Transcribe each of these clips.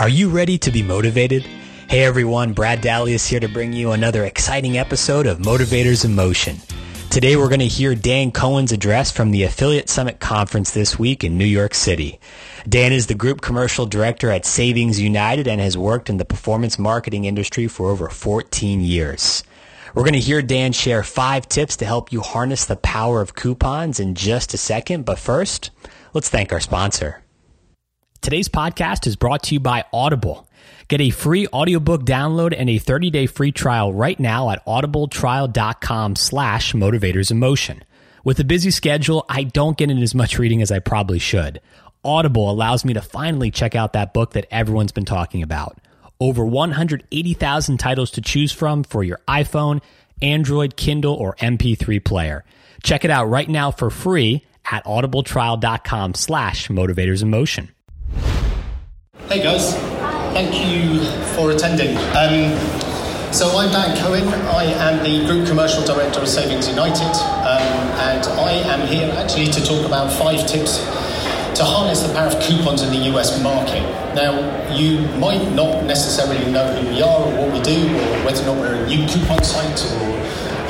Are you ready to be motivated? Hey everyone, Brad Daly is here to bring you another exciting episode of Motivators in Motion. Today we're going to hear Dan Cohen's address from the Affiliate Summit Conference this week in New York City. Dan is the Group Commercial Director at Savings United and has worked in the performance marketing industry for over 14 years. We're going to hear Dan share five tips to help you harness the power of coupons in just a second, but first, let's thank our sponsor. Today's podcast is brought to you by Audible. Get a free audiobook download and a 30-day free trial right now at audibletrial.com slash motivators in motion. With a busy schedule, I don't get in as much reading as I probably should. Audible allows me to finally check out that book that everyone's been talking about. Over 180,000 titles to choose from for your iPhone, Android, Kindle, or MP3 player. Check it out right now for free at audibletrial.com slash motivators in motion. Hey guys, thank you for attending. Um, so I'm Dan Cohen. I am the Group Commercial Director of Savings United, um, and I am here actually to talk about five tips to harness the power of coupons in the US market. Now, you might not necessarily know who we are or what we do, or whether or not we're a new coupon site, or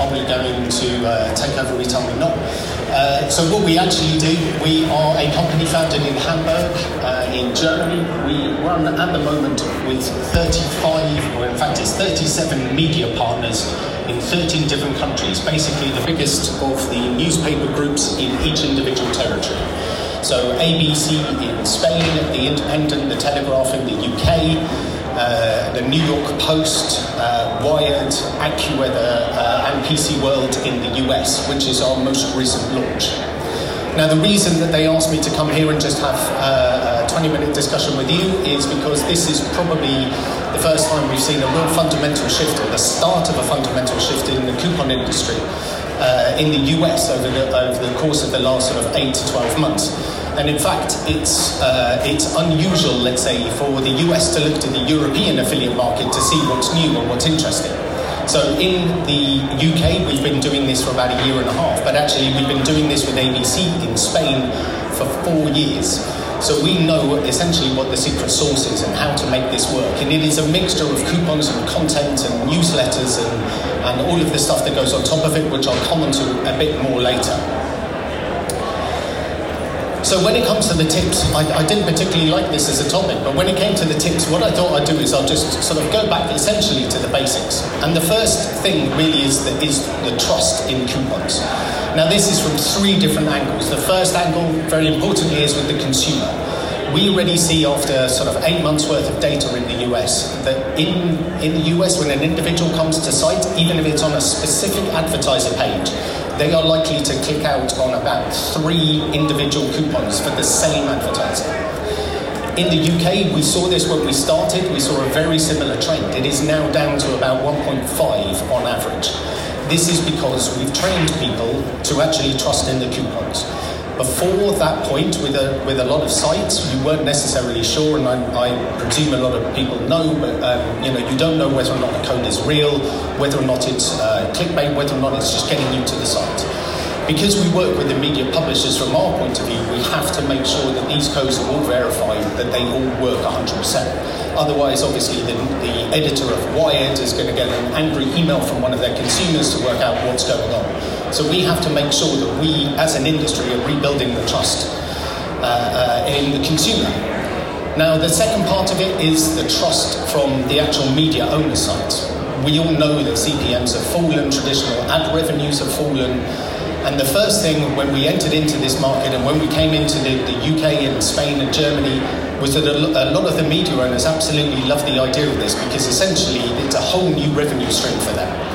are we going to uh, take over retail or not. Uh, so what we actually do, we are a company founded in Hamburg, uh, in Germany. We run at the moment with 35, or in fact it's 37 media partners in 13 different countries, basically the biggest of the newspaper groups in each individual territory. So ABC in Spain, The Independent, The Telegraph in the UK, uh, the New York Post, uh, Wired, AccuWeather, uh, and PC World in the US, which is our most recent launch. Now, the reason that they asked me to come here and just have uh, a 20 minute discussion with you is because this is probably the first time we've seen a real fundamental shift, or the start of a fundamental shift in the coupon industry uh, in the US over the, over the course of the last sort of 8 to 12 months. And in fact, it's, uh, it's unusual, let's say, for the US to look to the European affiliate market to see what's new and what's interesting. So in the UK, we've been doing this for about a year and a half, but actually we've been doing this with ABC in Spain for four years. So we know essentially what the secret sauce is and how to make this work. And it is a mixture of coupons and content and newsletters and, and all of the stuff that goes on top of it, which I'll comment to a bit more later. So when it comes to the tips, I, I, didn't particularly like this as a topic, but when it came to the tips, what I thought I'd do is I'll just sort of go back essentially to the basics. And the first thing really is the, is the trust in coupons. Now this is from three different angles. The first angle, very importantly, is with the consumer. We already see after sort of eight months worth of data in the US that in, in the US, when an individual comes to site, even if it's on a specific advertiser page, they are likely to click out on about three individual coupons for the same advertiser. In the UK, we saw this when we started, we saw a very similar trend. It is now down to about 1.5 on average. This is because we've trained people to actually trust in the coupons. Before that point, with a, with a lot of sites, you weren't necessarily sure, and I, I presume a lot of people know, but um, you know you don't know whether or not the code is real, whether or not it's uh, clickbait, whether or not it's just getting you to the site. Because we work with the media publishers from our point of view, we have to make sure that these codes are all verified, that they all work 100%. Otherwise, obviously, the, the editor of Wired is going to get an angry email from one of their consumers to work out what's going on. So we have to make sure that we, as an industry, are rebuilding the trust uh, uh, in the consumer. Now, the second part of it is the trust from the actual media owner side. We all know that CPMs have fallen, traditional ad revenues have fallen, and the first thing when we entered into this market and when we came into the, the UK and Spain and Germany was that a, lot of the media owners absolutely love the idea of this because essentially it's a whole new revenue stream for them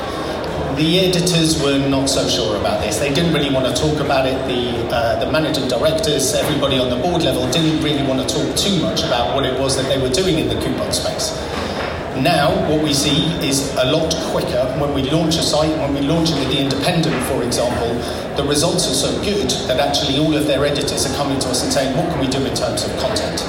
the editors were not so sure about this. They didn't really want to talk about it. The, uh, the managing directors, everybody on the board level, didn't really want to talk too much about what it was that they were doing in the coupon space. Now, what we see is a lot quicker when we launch a site, when we launch it with the independent, for example, the results are so good that actually all of their editors are coming to us and saying, what can we do in terms of content?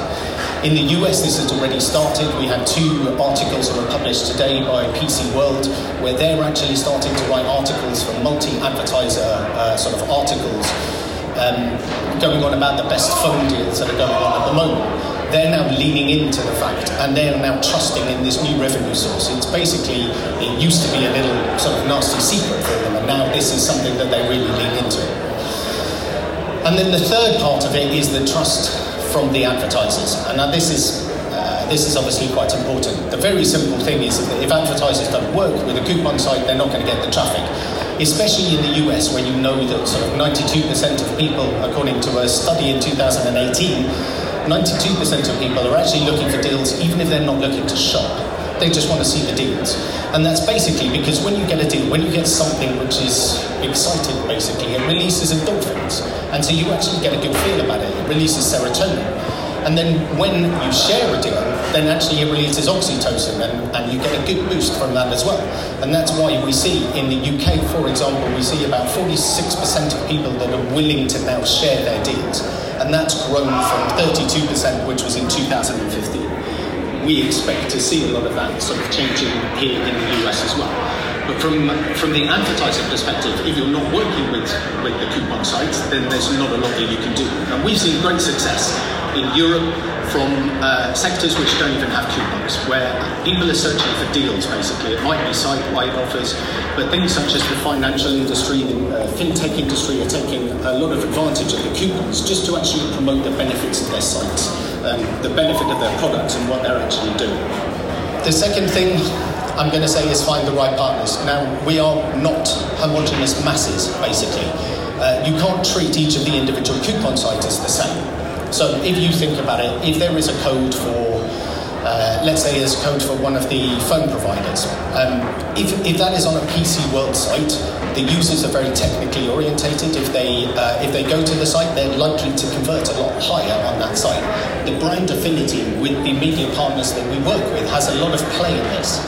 In the US, this has already started. We had two articles that were published today by PC World, where they're actually starting to write articles for multi advertiser uh, sort of articles um, going on about the best phone deals that are going on at the moment. They're now leaning into the fact and they're now trusting in this new revenue source. It's basically, it used to be a little sort of nasty secret for them, and now this is something that they really lean into. And then the third part of it is the trust from the advertisers. And now this is uh, this is obviously quite important. The very simple thing is that if advertisers don't work with a coupon site, they're not going to get the traffic especially in the US, where you know that sort of 92% of people, according to a study in 2018, 92% of people are actually looking for deals even if they're not looking to shop. They just want to see the deals. And that's basically because when you get a deal, when you get something which is exciting, basically, it releases endorphins. And so you actually get a good feel about it. It releases serotonin. And then when you share a deal, then actually it releases oxytocin and, and you get a good boost from that as well. And that's why we see in the UK, for example, we see about 46% of people that are willing to now share their deals. And that's grown from 32%, which was in 2015. We expect to see a lot of that sort of changing here in the US as well. But from from the advertiser perspective, if you're not working with, with the coupon sites, then there's not a lot that you can do. And we've seen great success in Europe from uh, sectors which don't even have coupons, where people are searching for deals basically. It might be site wide offers, but things such as the financial industry, the uh, fintech industry are taking a lot of advantage of the coupons just to actually promote the benefits of their sites, um, the benefit of their products, and what they're actually doing. The second thing I'm going to say is find the right partners. Now, we are not homogenous masses, basically. Uh, you can't treat each of the individual coupon sites as the same. So if you think about it, if there is a code for, uh, let's say there's code for one of the phone providers, um, if, if that is on a PC World site, the users are very technically orientated. If they, uh, if they go to the site, they're likely to convert a lot higher on that site. The brand affinity with the media partners that we work with has a lot of play in this.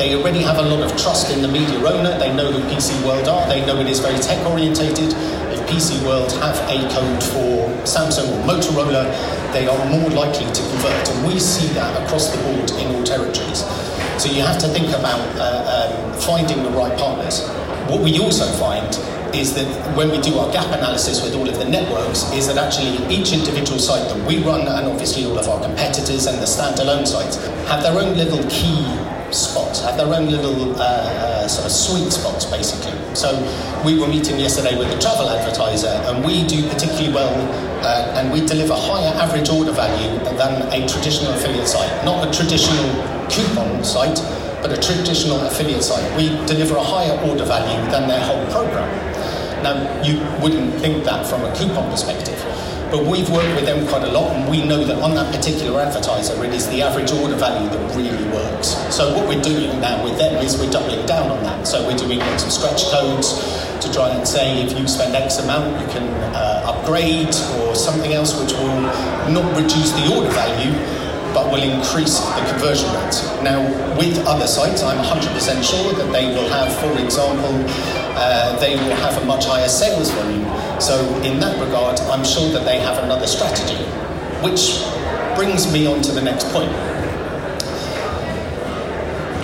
They already have a lot of trust in the media owner. They know who PC World are. They know it is very tech orientated. If PC World have a code for Samsung or Motorola, they are more likely to convert. And we see that across the board in all territories. So you have to think about uh, um, finding the right partners. What we also find is that when we do our gap analysis with all of the networks, is that actually each individual site that we run, and obviously all of our competitors and the standalone sites, have their own little key spots, have their own little uh, uh, sort of sweet spots, basically. So we were meeting yesterday with a travel advertiser, and we do particularly well, uh, and we deliver higher average order value than a traditional affiliate site, not a traditional coupon site, but a traditional affiliate site. We deliver a higher order value than their whole program. Now, you wouldn't think that from a coupon perspective. But we've worked with them quite a lot, and we know that on that particular advertiser, it is the average order value that really works. So what we're doing now with them is we're doubling down on that. So we're doing lots of scratch codes to try and say if you spend X amount, you can uh, upgrade or something else which will not reduce the order value, but will increase the conversion rate. Now, with other sites, I'm 100% sure that they will have, for example, uh, they will have a much higher sales volume. So, in that regard, I'm sure that they have another strategy, which brings me on to the next point.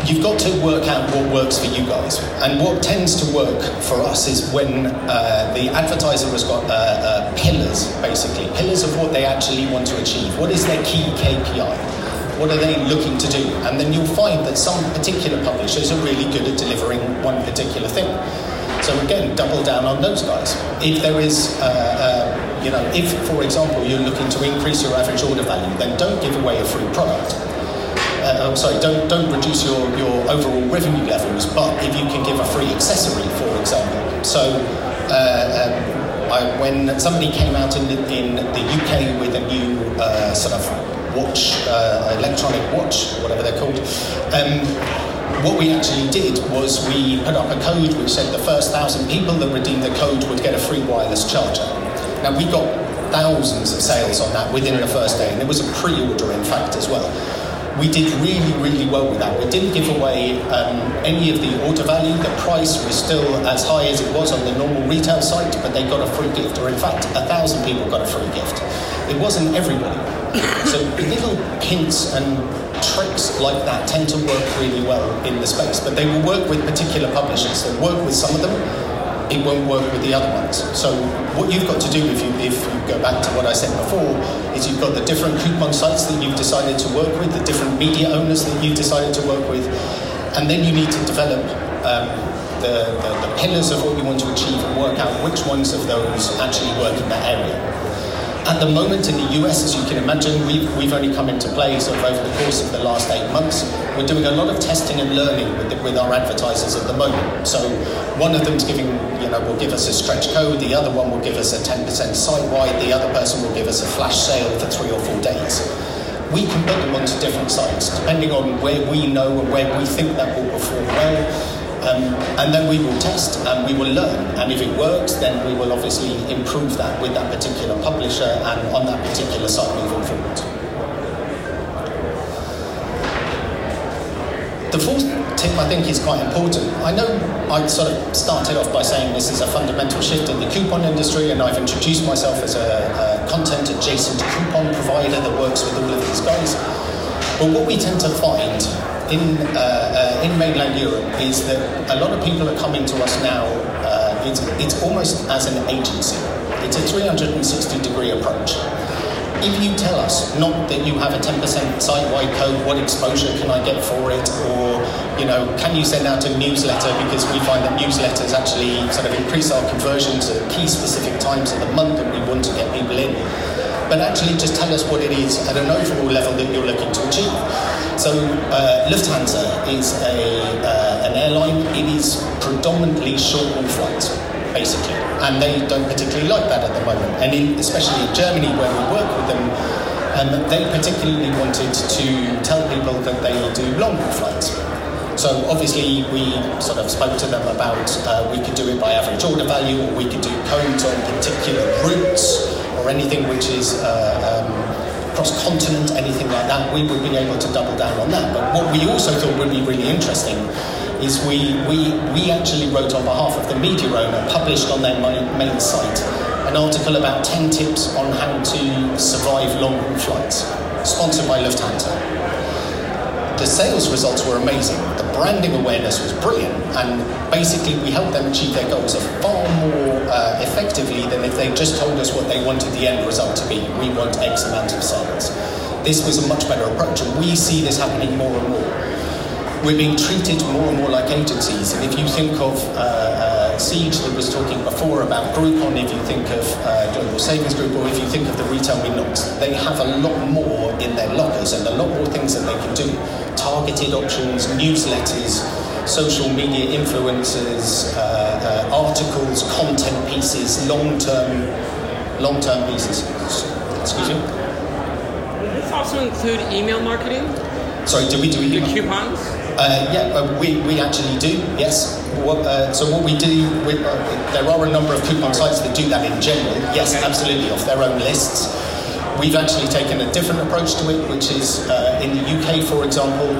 You've got to work out what works for you guys. And what tends to work for us is when uh, the advertiser has got uh, uh, pillars, basically, pillars of what they actually want to achieve. What is their key KPI? What are they looking to do? And then you'll find that some particular publishers are really good at delivering one particular thing. So again, double down on those guys. If there is, uh, uh, you know, if for example you're looking to increase your average order value, then don't give away a free product. Uh, oh, sorry, don't don't reduce your, your overall revenue levels, but if you can give a free accessory, for example. So uh, um, I, when somebody came out in the, in the UK with a new uh, sort of watch, uh, electronic watch, whatever they're called. Um, what we actually did was we put up a code which said the first thousand people that redeemed the code would get a free wireless charger. Now we got thousands of sales on that within the first day, and it was a pre-order in fact as well. We did really, really well with that. We didn't give away um, any of the order value. The price was still as high as it was on the normal retail site, but they got a free gift, or in fact, a thousand people got a free gift. It wasn't everybody. So little hints and tricks like that tend to work really well in the space, but they will work with particular publishers. They'll work with some of them, it won't work with the other ones. So what you've got to do if you if you go back to what I said before is you've got the different coupon sites that you've decided to work with, the different media owners that you've decided to work with, and then you need to develop um, the, the, the pillars of what you want to achieve and work out which ones of those actually work in that area. At the moment in the US, as you can imagine, we've, we've only come into play sort of over the course of the last eight months. We're doing a lot of testing and learning with, the, with our advertisers at the moment. So one of them's giving, you know, will give us a stretch code, the other one will give us a 10% site-wide, the other person will give us a flash sale for three or four days. We can put them onto different sites, depending on where we know and where we think that will perform well um, and then we will test and we will learn. And if it works, then we will obviously improve that with that particular publisher and on that particular site moving forward. The fourth tip I think is quite important. I know I sort of started off by saying this is a fundamental shift in the coupon industry, and I've introduced myself as a, a content adjacent coupon provider that works with all of these guys. But what we tend to find in, uh, in mainland Europe is that a lot of people are coming to us now. Uh, it's, it's almost as an agency. It's a 360 degree approach. If you tell us not that you have a 10% site-wide code, what exposure can I get for it, or you know, can you send out a newsletter because we find that newsletters actually sort of increase our conversions at key specific times of the month that we want to get people in. But actually, just tell us what it is at an overall level that you're looking to achieve. So uh, Lufthansa is a, uh, an airline. It is predominantly short-haul flights, basically, and they don't particularly like that at the moment. And in, especially in Germany, where we work with them, um, they particularly wanted to tell people that they do long-haul flights. So obviously we sort of spoke to them about uh, we could do it by average order value, or we could do codes on particular routes, or anything which is uh, um, cross-continent, anything like that, we would be able to double down on that. But what we also thought would be really interesting is we, we, we actually wrote on behalf of the media owner, published on their main site, an article about 10 tips on how to survive long haul flights, sponsored by Lufthansa. The sales results were amazing. The branding awareness was brilliant, and basically we helped them achieve their goals of far more uh, effectively than if they just told us what they wanted the end result to be. We want X amount of sales. This was a much better approach, and we see this happening more and more. We're being treated more and more like agencies, and if you think of uh, uh, Siege that was talking before about Groupon, if you think of uh, Global Savings Group, or if you think of the RetailMeNots, they have a lot more in their lockers and a lot more things that they can do. Targeted options, newsletters, social media influencers, uh, articles, content pieces, long-term, long-term pieces. Excuse me. Does this also include email marketing? Sorry, do we do email? The coupons? Uh, yeah, uh, we, we actually do, yes. What, uh, so what we do, we, uh, there are a number of coupon sites that do that in general, yes, okay. absolutely, off their own lists. We've actually taken a different approach to it, which is uh, in the UK, for example,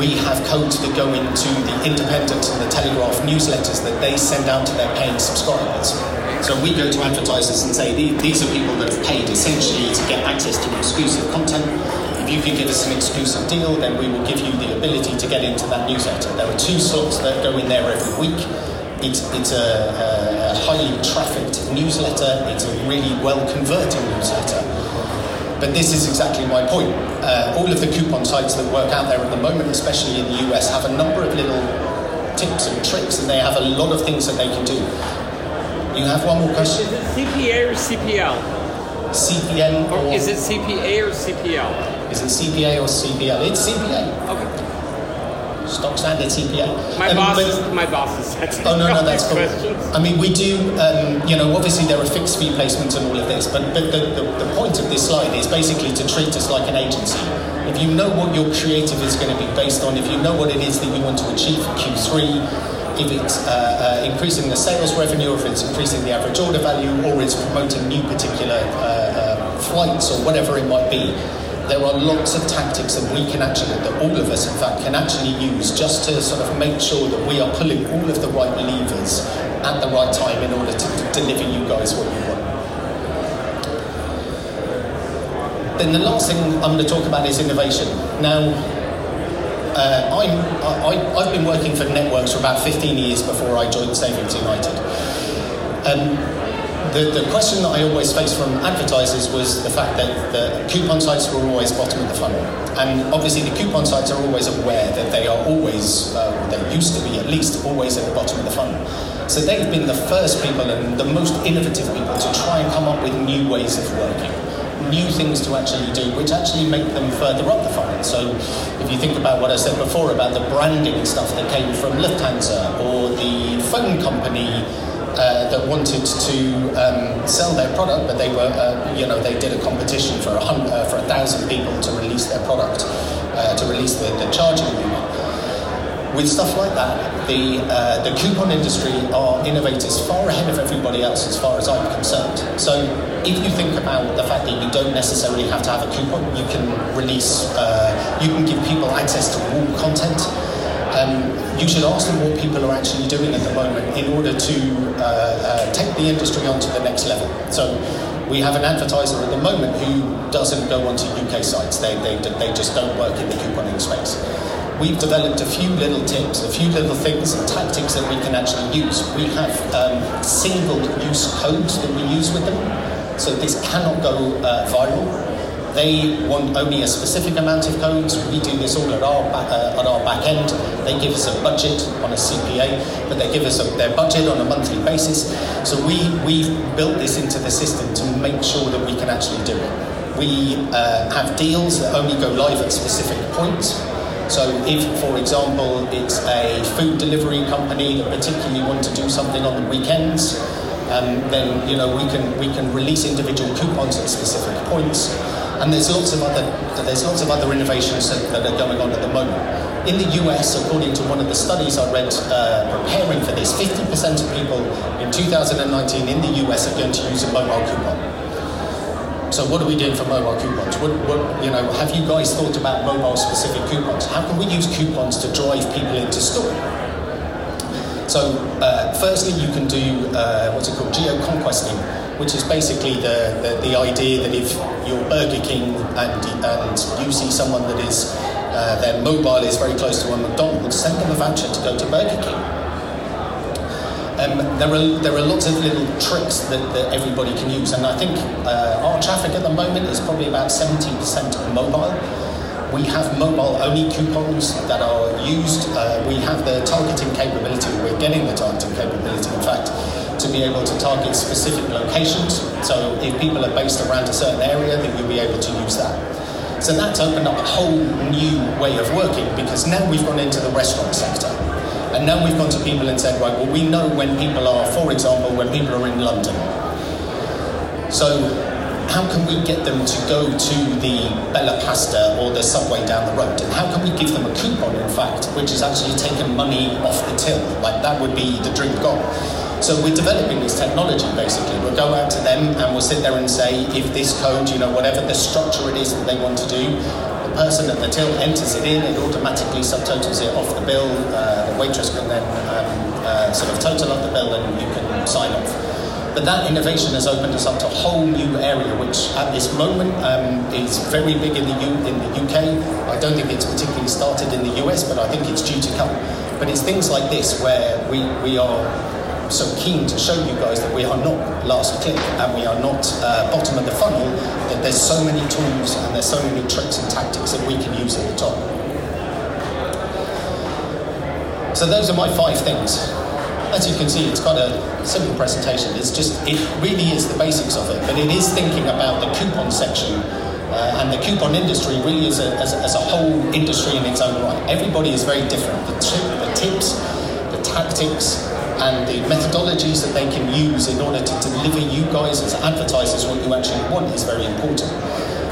we have codes that go into the Independent and the Telegraph newsletters that they send out to their paying subscribers. So we go to advertisers and say, these are people that have paid essentially to get access to exclusive content. If you can give us an exclusive deal, then we will give you the ability to get into that newsletter. There are two slots that go in there every week. It's, it's a, a, highly trafficked newsletter. It's a really well converting newsletter. But this is exactly my point. Uh, all of the coupon sites that work out there at the moment, especially in the US, have a number of little tips and tricks, and they have a lot of things that they can do. You have one more question? Is it CPA or CPL? Or, or is it CPA or CPL? Is it CPA or CPL? It's CPA. Okay stock standard CPA. My boss, is, my boss is. Oh no, no, that's cool. I mean, we do. Um, you know, obviously there are fixed fee placements and all of this, but but the, the, the point of this slide is basically to treat us like an agency. If you know what your creative is going to be based on, if you know what it is that you want to achieve for Q3, if it's uh, uh, increasing the sales revenue, if it's increasing the average order value, or it's promoting new particular uh, uh flights or whatever it might be, there are lots of tactics that we can actually, that all of us in fact can actually use just to sort of make sure that we are pulling all of the right levers at the right time in order to deliver you guys what you want. Then the last thing I'm going to talk about is innovation. Now, uh, I'm, I, I've been working for networks for about 15 years before I joined Savings United. Um, the, the question that I always faced from advertisers was the fact that the coupon sites were always bottom of the funnel. And obviously, the coupon sites are always aware that they are always, uh, they used to be at least, always at the bottom of the funnel. So they've been the first people and the most innovative people to try and come up with new ways of working new things to actually do, which actually make them further up the funnel. So, if you think about what I said before about the branding stuff that came from Lufthansa or the phone company uh, that wanted to um, sell their product, but they were, uh, you know, they did a competition for a hundred, uh, for a thousand people to release their product, uh, to release the, the charging unit. With stuff like that, the uh, the coupon industry are innovators far ahead of everybody else, as far as I'm concerned. So, if you think about the fact that you don't necessarily have to have a coupon, you can release, you can give people access to all content um, you should ask them what people are actually doing at the moment in order to uh, uh, take the industry onto the next level. So we have an advertiser at the moment who doesn't go onto UK sites. They, they, they just don't work in the couponing space. We've developed a few little tips, a few little things and tactics that we can actually use. We have um, single-use codes that we use with them, so this cannot go uh, viral they want only a specific amount of codes. We do this all at our, back, uh, at our back end. They give us a budget on a CPA, but they give us a, their budget on a monthly basis. So we, we've built this into the system to make sure that we can actually do it. We uh, have deals that only go live at specific points. So if, for example, it's a food delivery company that particularly want to do something on the weekends, um, then you know we can we can release individual coupons at specific points. And there's lots of other there's lots of other innovations that, are going on at the moment. In the US, according to one of the studies I read uh, preparing for this, 50% of people in 2019 in the US are going to use a mobile coupon. So what are we doing for mobile coupons? What, what, you know, have you guys thought about mobile specific coupons? How can we use coupons to drive people into store? So uh, firstly, you can do uh, what's it called, geo conquesting which is basically the, the, the, idea that if you're Burger King and, and you see someone that is, uh, their mobile is very close to a McDonald's, send them a voucher to go to Burger King. Um, there, are, there are lots of little tricks that, that everybody can use, and I think uh, our traffic at the moment is probably about 70% mobile. We have mobile only coupons that are used. Uh, we have the targeting capability, we're getting the targeting capability, in fact be able to target specific locations. So if people are based around a certain area, then you'll be able to use that. So that's opened up a whole new way of working because now we've gone into the restaurant sector. And now we've gone to people and said, right, well, we know when people are, for example, when people are in London. So how can we get them to go to the Bella Pasta or the subway down the road? And how can we give them a coupon, in fact, which is actually taking money off the till? Like that would be the dream goal. So we're developing this technology basically. We'll go out to them and we'll sit there and say, if this code, you know, whatever the structure it is that they want to do, the person at the till enters it in, it automatically subtotals it off the bill. Uh, the waitress can then um, uh, sort of total up the bill and you can sign off. But that innovation has opened us up to a whole new area, which at this moment um, is very big in the, U- in the UK. I don't think it's particularly started in the US, but I think it's due to come. But it's things like this where we, we are so keen to show you guys that we are not last click and we are not uh, bottom of the funnel, that there's so many tools and there's so many tricks and tactics that we can use at the top. So those are my five things. As you can see, it's got a simple presentation. It's just, it really is the basics of it, but it is thinking about the coupon section uh, and the coupon industry really is a, as, as, a whole industry in its own right. Everybody is very different. The, the tips, the tactics, and the methodologies that they can use in order to deliver you guys as advertisers what you actually want is very important.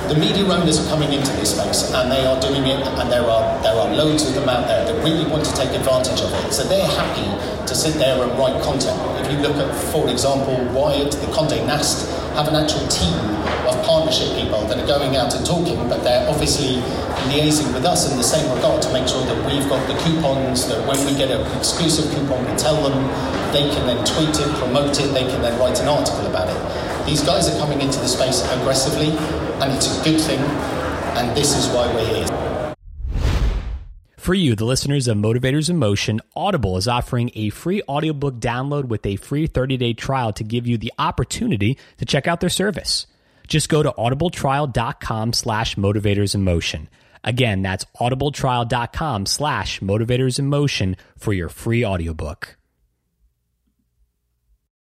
The media owners are coming into this space and they are doing it, and there are there are loads of them out there that really want to take advantage of it. So they're happy to sit there and write content. If you look at, for example, Wired, the Condé Nast have an actual team of partnership people that are going out and talking, but they're obviously liaising with us in the same regard to make sure that we've got the coupons, that when we get an exclusive coupon, we tell them, they can then tweet it, promote it, they can then write an article about it. These guys are coming into the space aggressively, and it's a good thing, and this is why we're here. For you, the listeners of Motivators in Motion, Audible is offering a free audiobook download with a free 30-day trial to give you the opportunity to check out their service. Just go to audibletrial.com slash motivators in motion. Again, that's audibletrial.com slash motivators in motion for your free audiobook.